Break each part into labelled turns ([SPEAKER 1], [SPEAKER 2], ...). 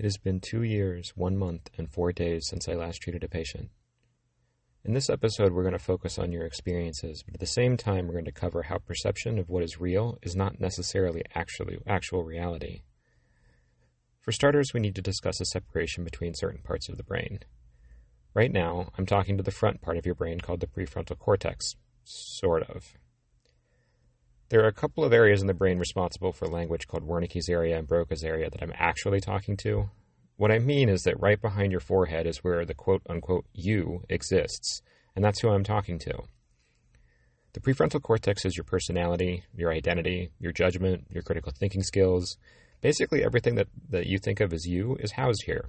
[SPEAKER 1] It has been two years, one month, and four days since I last treated a patient. In this episode, we're going to focus on your experiences, but at the same time, we're going to cover how perception of what is real is not necessarily actually actual reality. For starters, we need to discuss a separation between certain parts of the brain. Right now, I'm talking to the front part of your brain called the prefrontal cortex. Sort of. There are a couple of areas in the brain responsible for language called Wernicke's area and Broca's area that I'm actually talking to. What I mean is that right behind your forehead is where the quote unquote you exists, and that's who I'm talking to. The prefrontal cortex is your personality, your identity, your judgment, your critical thinking skills. Basically, everything that, that you think of as you is housed here.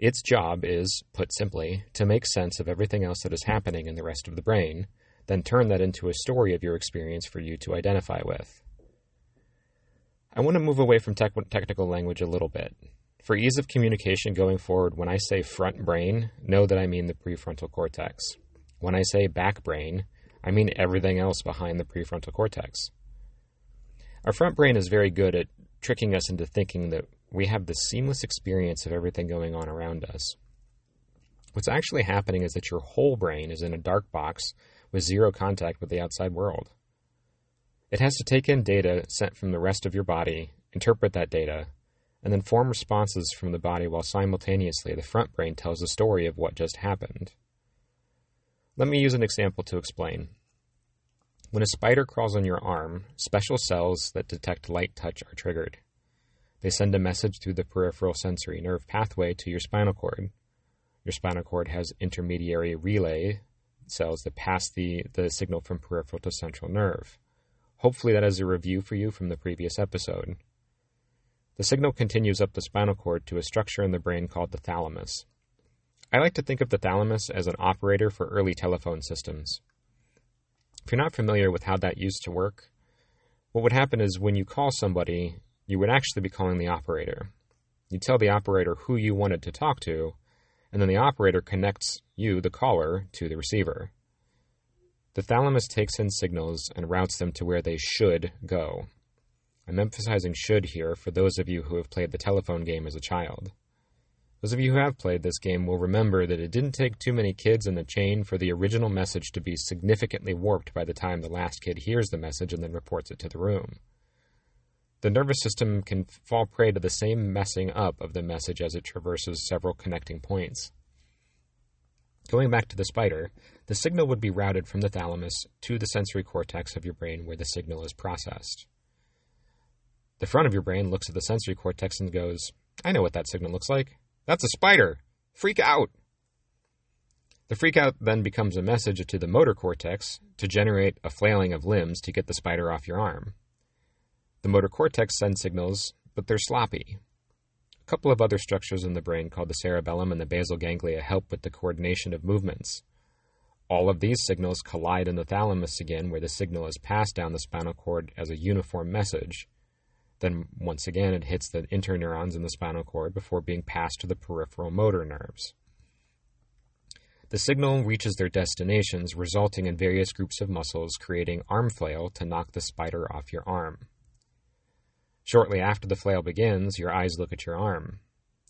[SPEAKER 1] Its job is, put simply, to make sense of everything else that is happening in the rest of the brain then turn that into a story of your experience for you to identify with. I want to move away from tech- technical language a little bit. For ease of communication going forward, when I say front brain, know that I mean the prefrontal cortex. When I say back brain, I mean everything else behind the prefrontal cortex. Our front brain is very good at tricking us into thinking that we have the seamless experience of everything going on around us. What's actually happening is that your whole brain is in a dark box with zero contact with the outside world. It has to take in data sent from the rest of your body, interpret that data, and then form responses from the body while simultaneously the front brain tells the story of what just happened. Let me use an example to explain. When a spider crawls on your arm, special cells that detect light touch are triggered. They send a message through the peripheral sensory nerve pathway to your spinal cord. Your spinal cord has intermediary relay cells that pass the, the signal from peripheral to central nerve. Hopefully, that is a review for you from the previous episode. The signal continues up the spinal cord to a structure in the brain called the thalamus. I like to think of the thalamus as an operator for early telephone systems. If you're not familiar with how that used to work, what would happen is when you call somebody, you would actually be calling the operator. You tell the operator who you wanted to talk to, and then the operator connects you, the caller, to the receiver. The thalamus takes in signals and routes them to where they should go. I'm emphasizing should here for those of you who have played the telephone game as a child. Those of you who have played this game will remember that it didn't take too many kids in the chain for the original message to be significantly warped by the time the last kid hears the message and then reports it to the room. The nervous system can fall prey to the same messing up of the message as it traverses several connecting points. Going back to the spider, the signal would be routed from the thalamus to the sensory cortex of your brain where the signal is processed. The front of your brain looks at the sensory cortex and goes, I know what that signal looks like. That's a spider! Freak out! The freak out then becomes a message to the motor cortex to generate a flailing of limbs to get the spider off your arm. The motor cortex sends signals, but they're sloppy. A couple of other structures in the brain called the cerebellum and the basal ganglia help with the coordination of movements. All of these signals collide in the thalamus again, where the signal is passed down the spinal cord as a uniform message. Then, once again, it hits the interneurons in the spinal cord before being passed to the peripheral motor nerves. The signal reaches their destinations, resulting in various groups of muscles creating arm flail to knock the spider off your arm. Shortly after the flail begins, your eyes look at your arm.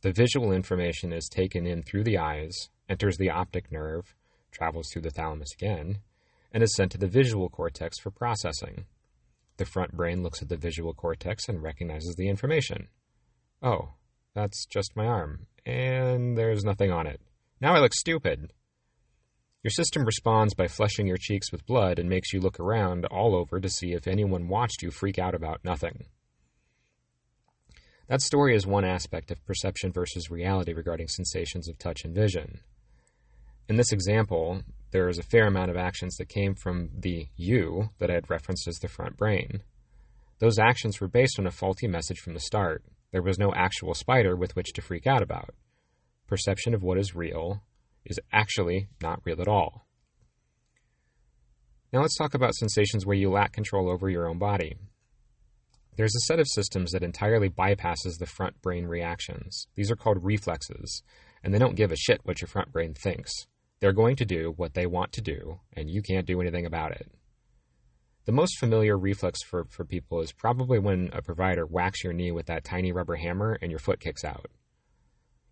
[SPEAKER 1] The visual information is taken in through the eyes, enters the optic nerve, travels through the thalamus again, and is sent to the visual cortex for processing. The front brain looks at the visual cortex and recognizes the information. Oh, that's just my arm, and there's nothing on it. Now I look stupid. Your system responds by flushing your cheeks with blood and makes you look around all over to see if anyone watched you freak out about nothing. That story is one aspect of perception versus reality regarding sensations of touch and vision. In this example, there is a fair amount of actions that came from the you that I had referenced as the front brain. Those actions were based on a faulty message from the start. There was no actual spider with which to freak out about. Perception of what is real is actually not real at all. Now let's talk about sensations where you lack control over your own body. There's a set of systems that entirely bypasses the front brain reactions. These are called reflexes, and they don't give a shit what your front brain thinks. They're going to do what they want to do, and you can't do anything about it. The most familiar reflex for, for people is probably when a provider whacks your knee with that tiny rubber hammer and your foot kicks out.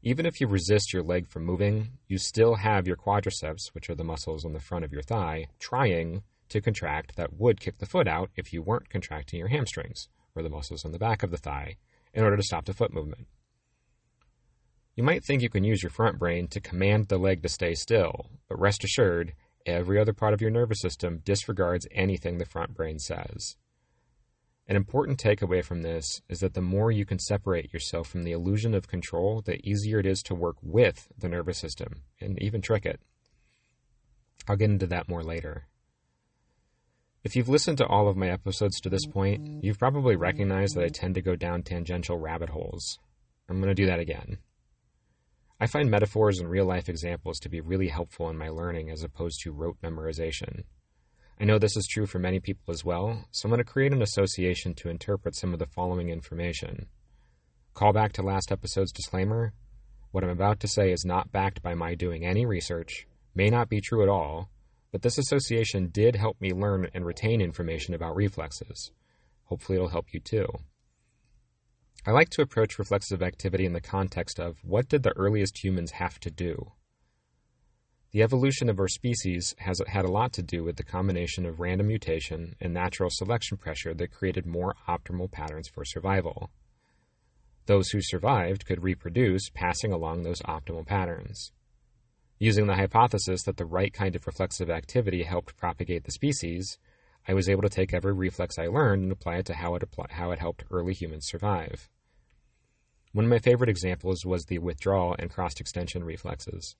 [SPEAKER 1] Even if you resist your leg from moving, you still have your quadriceps, which are the muscles on the front of your thigh, trying to contract that would kick the foot out if you weren't contracting your hamstrings, or the muscles on the back of the thigh, in order to stop the foot movement. You might think you can use your front brain to command the leg to stay still, but rest assured, every other part of your nervous system disregards anything the front brain says. An important takeaway from this is that the more you can separate yourself from the illusion of control, the easier it is to work with the nervous system and even trick it. I'll get into that more later. If you've listened to all of my episodes to this mm-hmm. point, you've probably recognized that I tend to go down tangential rabbit holes. I'm going to do that again. I find metaphors and real life examples to be really helpful in my learning as opposed to rote memorization. I know this is true for many people as well, so I'm going to create an association to interpret some of the following information. Call back to last episode's disclaimer. What I'm about to say is not backed by my doing any research, may not be true at all, but this association did help me learn and retain information about reflexes. Hopefully, it'll help you too. I like to approach reflexive activity in the context of what did the earliest humans have to do? The evolution of our species has had a lot to do with the combination of random mutation and natural selection pressure that created more optimal patterns for survival. Those who survived could reproduce, passing along those optimal patterns. Using the hypothesis that the right kind of reflexive activity helped propagate the species, I was able to take every reflex I learned and apply it to how it, how it helped early humans survive. One of my favorite examples was the withdrawal and cross extension reflexes.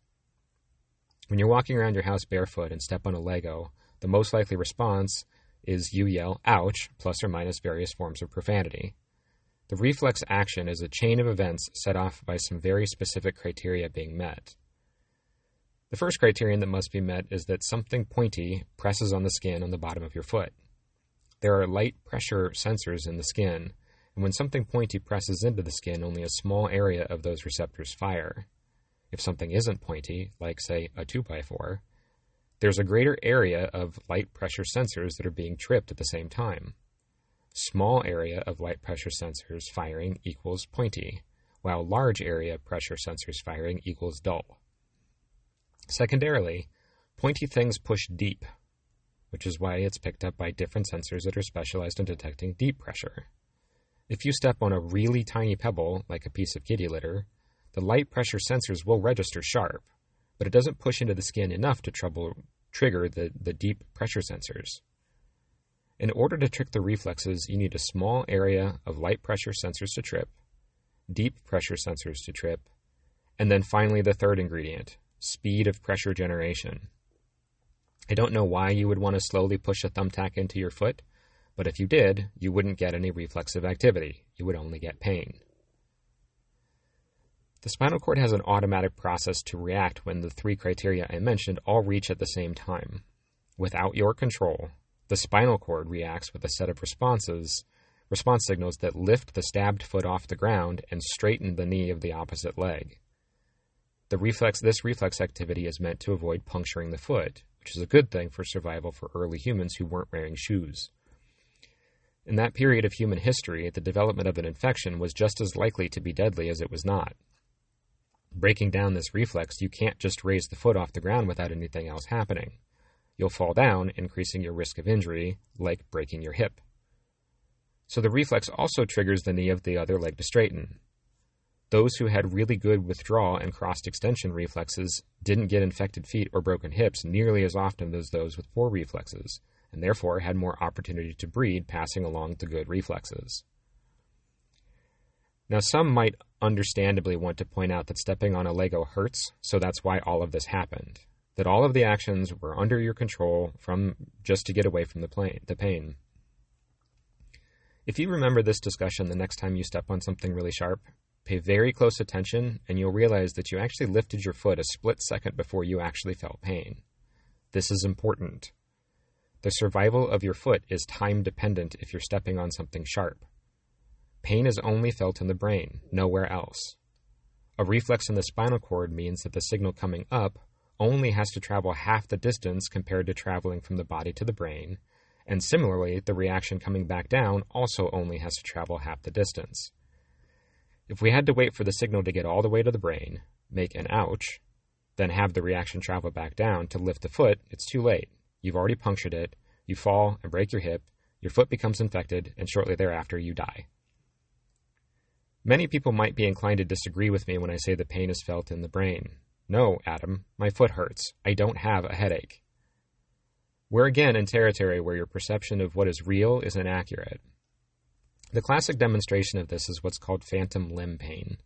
[SPEAKER 1] When you're walking around your house barefoot and step on a Lego, the most likely response is you yell, ouch, plus or minus various forms of profanity. The reflex action is a chain of events set off by some very specific criteria being met. The first criterion that must be met is that something pointy presses on the skin on the bottom of your foot. There are light pressure sensors in the skin, and when something pointy presses into the skin, only a small area of those receptors fire. If something isn't pointy, like, say, a 2x4, there's a greater area of light pressure sensors that are being tripped at the same time. Small area of light pressure sensors firing equals pointy, while large area pressure sensors firing equals dull. Secondarily, pointy things push deep, which is why it's picked up by different sensors that are specialized in detecting deep pressure. If you step on a really tiny pebble, like a piece of kitty litter, the light pressure sensors will register sharp, but it doesn't push into the skin enough to trouble, trigger the, the deep pressure sensors. In order to trick the reflexes, you need a small area of light pressure sensors to trip, deep pressure sensors to trip, and then finally the third ingredient speed of pressure generation. I don't know why you would want to slowly push a thumbtack into your foot, but if you did, you wouldn't get any reflexive activity. You would only get pain. The spinal cord has an automatic process to react when the three criteria I mentioned all reach at the same time. Without your control, the spinal cord reacts with a set of responses, response signals that lift the stabbed foot off the ground and straighten the knee of the opposite leg. The reflex this reflex activity is meant to avoid puncturing the foot, which is a good thing for survival for early humans who weren't wearing shoes. In that period of human history, the development of an infection was just as likely to be deadly as it was not breaking down this reflex, you can't just raise the foot off the ground without anything else happening. You'll fall down, increasing your risk of injury, like breaking your hip. So the reflex also triggers the knee of the other leg to straighten. Those who had really good withdrawal and crossed extension reflexes didn't get infected feet or broken hips nearly as often as those with poor reflexes, and therefore had more opportunity to breed passing along the good reflexes. Now, some might understandably want to point out that stepping on a Lego hurts, so that's why all of this happened. That all of the actions were under your control from just to get away from the, plane, the pain. If you remember this discussion the next time you step on something really sharp, pay very close attention and you'll realize that you actually lifted your foot a split second before you actually felt pain. This is important. The survival of your foot is time dependent if you're stepping on something sharp. Pain is only felt in the brain, nowhere else. A reflex in the spinal cord means that the signal coming up only has to travel half the distance compared to traveling from the body to the brain, And similarly, the reaction coming back down also only has to travel half the distance. If we had to wait for the signal to get all the way to the brain, make an ouch, then have the reaction travel back down to lift the foot, it's too late. You've already punctured it, you fall and break your hip, your foot becomes infected, and shortly thereafter you die. Many people might be inclined to disagree with me when I say the pain is felt in the brain. No, Adam, my foot hurts. I don't have a headache. We're again in territory where your perception of what is real is inaccurate. The classic demonstration of this is what's called phantom limb pain.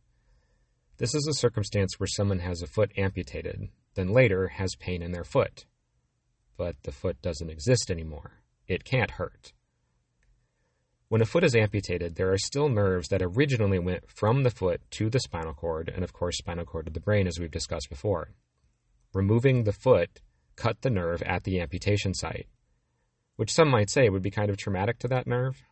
[SPEAKER 1] This is a circumstance where someone has a foot amputated, then later has pain in their foot. But the foot doesn't exist anymore. It can't hurt. When a foot is amputated, there are still nerves that originally went from the foot to the spinal cord, and of course, spinal cord to the brain, as we've discussed before. Removing the foot cut the nerve at the amputation site, which some might say would be kind of traumatic to that nerve.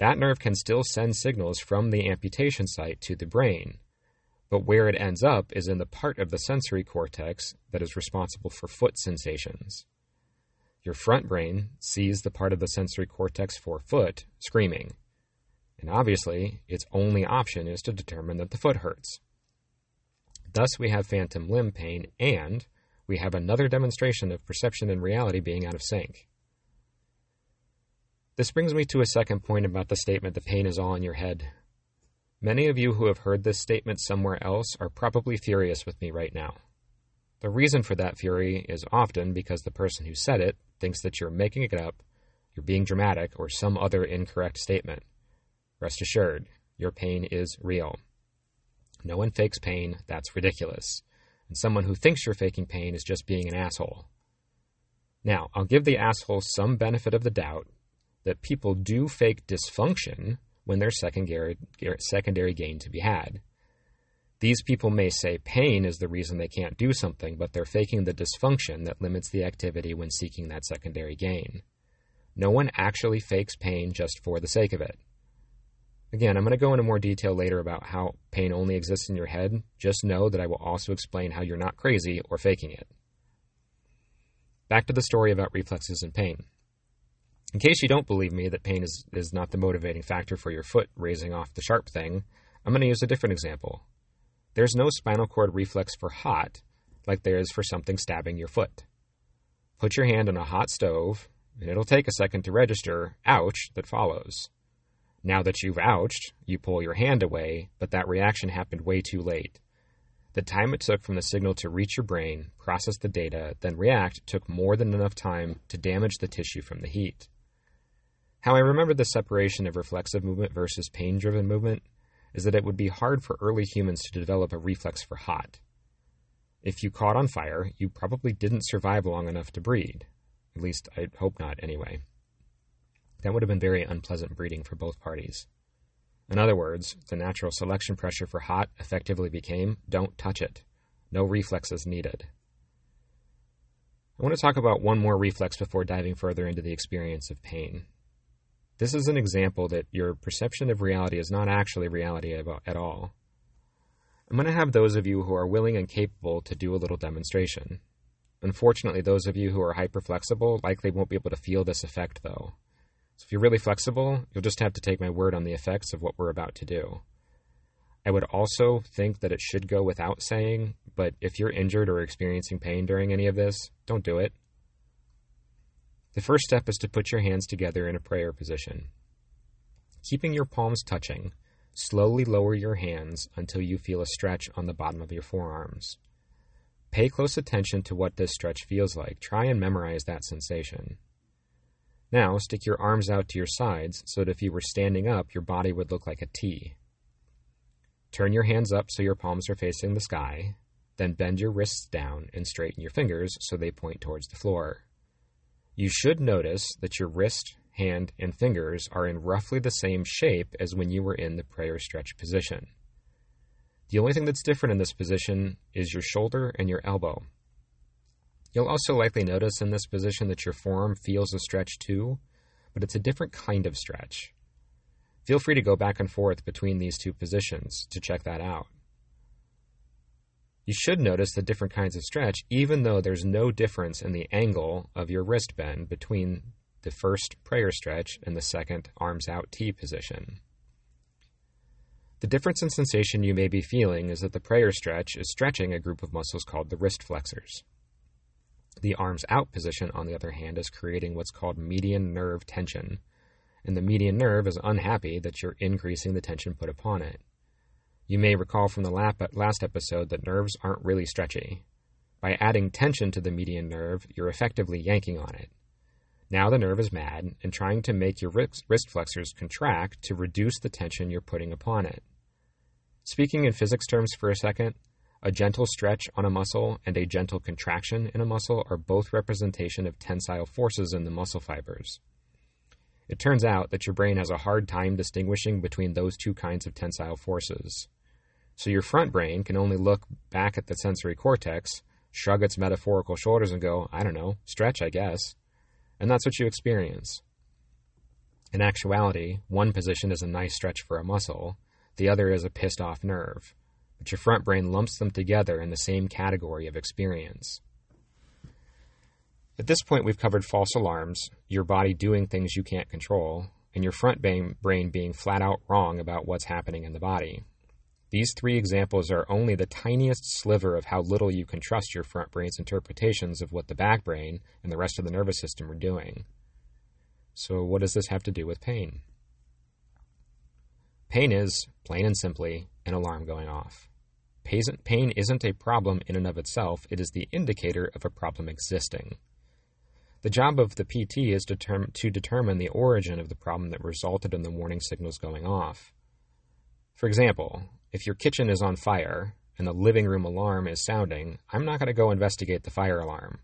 [SPEAKER 1] That nerve can still send signals from the amputation site to the brain, but where it ends up is in the part of the sensory cortex that is responsible for foot sensations. Your front brain sees the part of the sensory cortex for foot screaming, and obviously its only option is to determine that the foot hurts. Thus, we have phantom limb pain and we have another demonstration of perception and reality being out of sync. This brings me to a second point about the statement the pain is all in your head. Many of you who have heard this statement somewhere else are probably furious with me right now. The reason for that fury is often because the person who said it thinks that you're making it up, you're being dramatic, or some other incorrect statement. Rest assured, your pain is real. No one fakes pain, that's ridiculous and someone who thinks you're faking pain is just being an asshole. Now, I'll give the asshole some benefit of the doubt that people do fake dysfunction when there's secondary, secondary gain to be had. These people may say pain is the reason they can't do something, but they're faking the dysfunction that limits the activity when seeking that secondary gain. No one actually fakes pain just for the sake of it. Again, I'm going to go into more detail later about how pain only exists in your head. Just know that I will also explain how you're not crazy or faking it. Back to the story about reflexes and pain. In case you don't believe me that pain is, is not the motivating factor for your foot raising off the sharp thing, I'm going to use a different example. There's no spinal cord reflex for hot like there is for something stabbing your foot. Put your hand on a hot stove, and it'll take a second to register, ouch, that follows. Now that you've ouched, you pull your hand away, but that reaction happened way too late. The time it took from the signal to reach your brain, process the data, then react took more than enough time to damage the tissue from the heat. How I remember the separation of reflexive movement versus pain driven movement is that it would be hard for early humans to develop a reflex for hot. If you caught on fire, you probably didn't survive long enough to breed. At least, I hope not, anyway. That would have been very unpleasant breeding for both parties. In other words, the natural selection pressure for hot effectively became don't touch it. No reflexes needed. I want to talk about one more reflex before diving further into the experience of pain. This is an example that your perception of reality is not actually reality at all. I'm going to have those of you who are willing and capable to do a little demonstration. Unfortunately, those of you who are hyperflexible likely won't be able to feel this effect, though. So if you're really flexible, you'll just have to take my word on the effects of what we're about to do. I would also think that it should go without saying, but if you're injured or experiencing pain during any of this, don't do it. The first step is to put your hands together in a prayer position. Keeping your palms touching, slowly lower your hands until you feel a stretch on the bottom of your forearms. Pay close attention to what this stretch feels like. Try and memorize that sensation. Now, stick your arms out to your sides so that if you were standing up, your body would look like a T. Turn your hands up so your palms are facing the sky, then bend your wrists down and straighten your fingers so they point towards the floor. You should notice that your wrist, hand, and fingers are in roughly the same shape as when you were in the prayer stretch position. The only thing that's different in this position is your shoulder and your elbow. You'll also likely notice in this position that your forearm feels a stretch too, but it's a different kind of stretch. Feel free to go back and forth between these two positions to check that out. You should notice the different kinds of stretch even though there's no difference in the angle of your wrist bend between the first prayer stretch and the second arms out T position. The difference in sensation you may be feeling is that the prayer stretch is stretching a group of muscles called the wrist flexors. The arms out position, on the other hand, is creating what's called median nerve tension, and the median nerve is unhappy that you're increasing the tension put upon it. You may recall from the last episode that nerves aren't really stretchy. By adding tension to the median nerve, you're effectively yanking on it. Now the nerve is mad and trying to make your wrist flexors contract to reduce the tension you're putting upon it. Speaking in physics terms for a second, a gentle stretch on a muscle and a gentle contraction in a muscle are both representation of tensile forces in the muscle fibers. It turns out that your brain has a hard time distinguishing between those two kinds of tensile forces. So your front brain can only look back at the sensory cortex, shrug its metaphorical shoulders, and go, I don't know, stretch, I guess. And that's what you experience. In actuality, one position is a nice stretch for a muscle, the other is a pissed off nerve, but your front brain lumps them together in the same category of experience. At this point, we've covered false alarms, your body doing things you can't control, and your front brain being flat out wrong about what's happening in the body. These three examples are only the tiniest sliver of how little you can trust your front brain's interpretations of what the back brain and the rest of the nervous system are doing. So, what does this have to do with pain? Pain is, plain and simply, an alarm going off. Pain isn't a problem in and of itself, it is the indicator of a problem existing. The job of the PT is to determine the origin of the problem that resulted in the warning signals going off. For example, if your kitchen is on fire and the living room alarm is sounding, I'm not going to go investigate the fire alarm.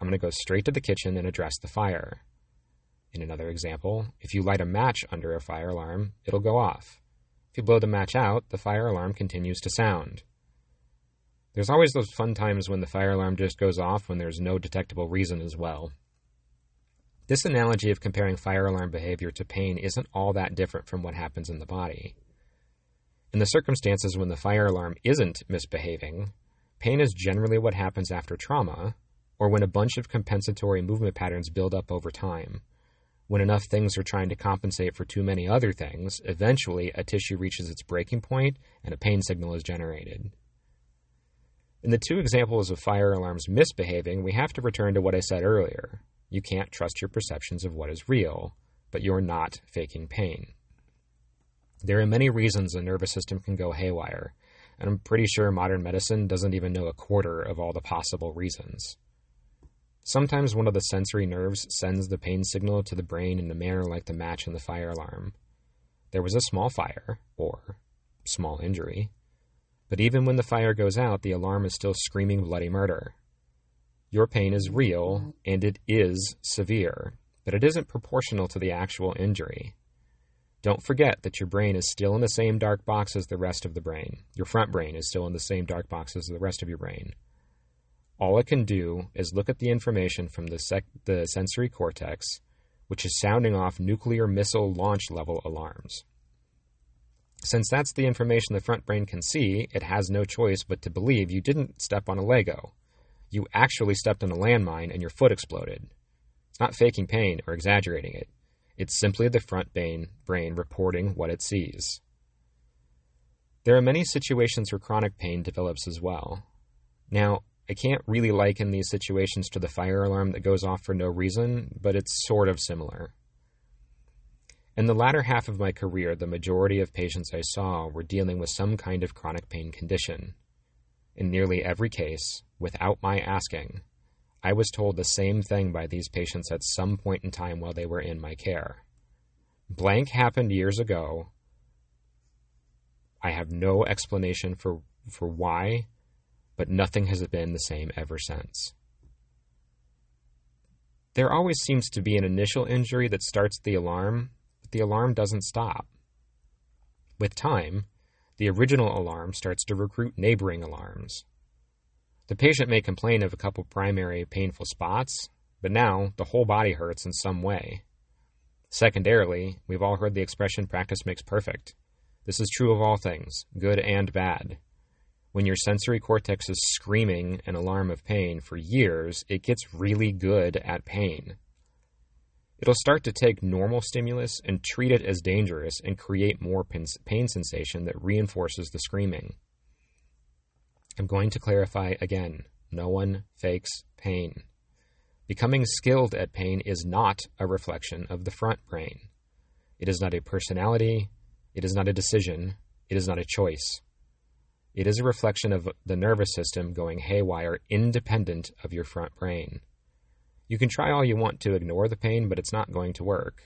[SPEAKER 1] I'm going to go straight to the kitchen and address the fire. In another example, if you light a match under a fire alarm, it'll go off. If you blow the match out, the fire alarm continues to sound. There's always those fun times when the fire alarm just goes off when there's no detectable reason as well. This analogy of comparing fire alarm behavior to pain isn't all that different from what happens in the body. In the circumstances when the fire alarm isn't misbehaving, pain is generally what happens after trauma, or when a bunch of compensatory movement patterns build up over time when enough things are trying to compensate for too many other things, eventually a tissue reaches its breaking point and a pain signal is generated. In the two examples of fire alarms misbehaving, we have to return to what I said earlier. You can't trust your perceptions of what is real, but you're not faking pain. There are many reasons the nervous system can go haywire, and I'm pretty sure modern medicine doesn't even know a quarter of all the possible reasons. Sometimes one of the sensory nerves sends the pain signal to the brain in a manner like the match in the fire alarm. There was a small fire, or small injury, but even when the fire goes out, the alarm is still screaming bloody murder. Your pain is real, and it is severe, but it isn't proportional to the actual injury. Don't forget that your brain is still in the same dark box as the rest of the brain. Your front brain is still in the same dark box as the rest of your brain. All it can do is look at the information from the, sec- the sensory cortex, which is sounding off nuclear missile launch level alarms. Since that's the information the front brain can see, it has no choice but to believe you didn't step on a Lego. You actually stepped on a landmine and your foot exploded. It's not faking pain or exaggerating it. It's simply the front brain, reporting what it sees. There are many situations where chronic pain develops as well. Now, I can't really liken these situations to the fire alarm that goes off for no reason, but it's sort of similar. In the latter half of my career, the majority of patients I saw were dealing with some kind of chronic pain condition. In nearly every case, without my asking, I was told the same thing by these patients at some point in time while they were in my care. Blank happened years ago. I have no explanation for, for why but nothing has been the same ever since. There always seems to be an initial injury that starts the alarm, but the alarm doesn't stop. With time, the original alarm starts to recruit neighboring alarms. The patient may complain of a couple primary painful spots, but now the whole body hurts in some way. Secondarily, we've all heard the expression practice makes perfect. This is true of all things, good and bad. When your sensory cortex is screaming an alarm of pain for years, it gets really good at pain. It'll start to take normal stimulus and treat it as dangerous and create more pain sensation that reinforces the screaming. I'm going to clarify again no one fakes pain. Becoming skilled at pain is not a reflection of the front brain. It is not a personality, it is not a decision, it is not a choice. It is a reflection of the nervous system going haywire independent of your front brain. You can try all you want to ignore the pain, but it's not going to work.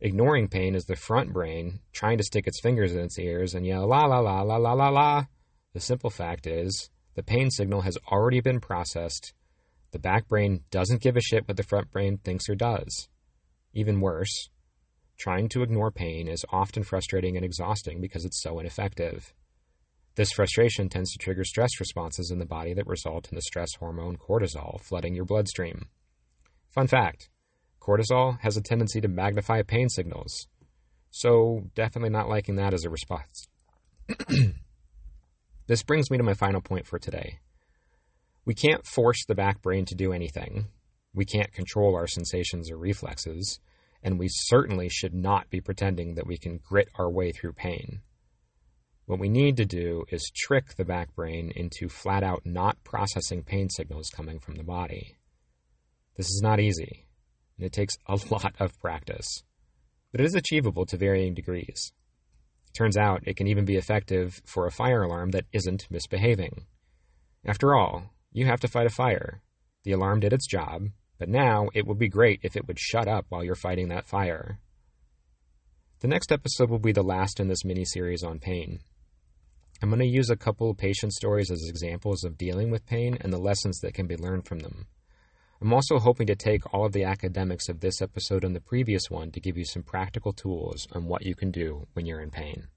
[SPEAKER 1] Ignoring pain is the front brain trying to stick its fingers in its ears and yell la la la la la la la. The simple fact is, the pain signal has already been processed. The back brain doesn't give a shit what the front brain thinks or does. Even worse, trying to ignore pain is often frustrating and exhausting because it's so ineffective. This frustration tends to trigger stress responses in the body that result in the stress hormone cortisol flooding your bloodstream. Fun fact cortisol has a tendency to magnify pain signals, so definitely not liking that as a response. this brings me to my final point for today. We can't force the back brain to do anything. We can't control our sensations or reflexes, and we certainly should not be pretending that we can grit our way through pain. What we need to do is trick the back brain into flat out not processing pain signals coming from the body. This is not easy, and it takes a lot of practice, but it is achievable to varying degrees. Turns out it can even be effective for a fire alarm that isn't misbehaving. After all, you have to fight a fire. The alarm did its job, but now it would be great if it would shut up while you're fighting that fire. The next episode will be the last in this mini series on pain. I'm going to use a couple of patient stories as examples of dealing with pain and the lessons that can be learned from them. I'm also hoping to take all of the academics of this episode and the previous one to give you some practical tools on what you can do when you're in pain.